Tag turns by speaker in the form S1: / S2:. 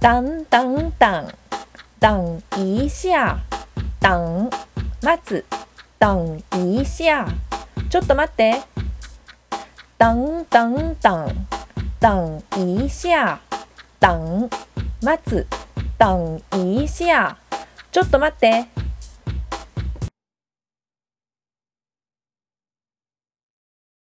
S1: 等等等等一下等待つ等一下ちょっと待って等等等等一下等待つ等一下ちょっと待って